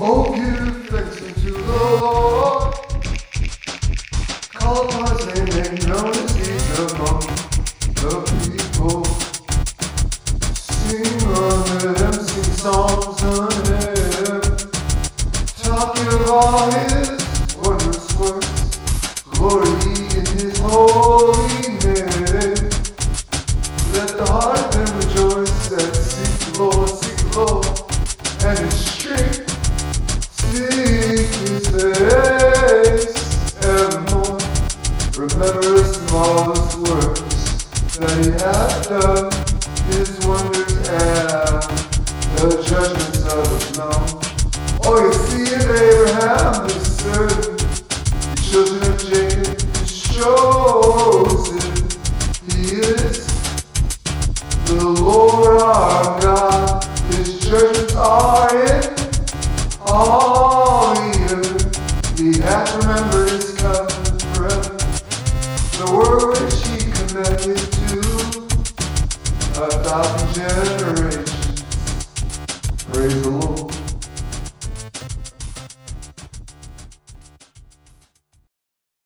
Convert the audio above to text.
Oh, give thanks unto the Lord. Call upon his name, make known deeds among the people. Sing unto him, sing songs unto him. Talking of all his Remember works that he done, his wonders and the judgments of his. Oh, you see Abraham, his servant, the children of Jacob, his chosen. He is the Lord our a thousand generations.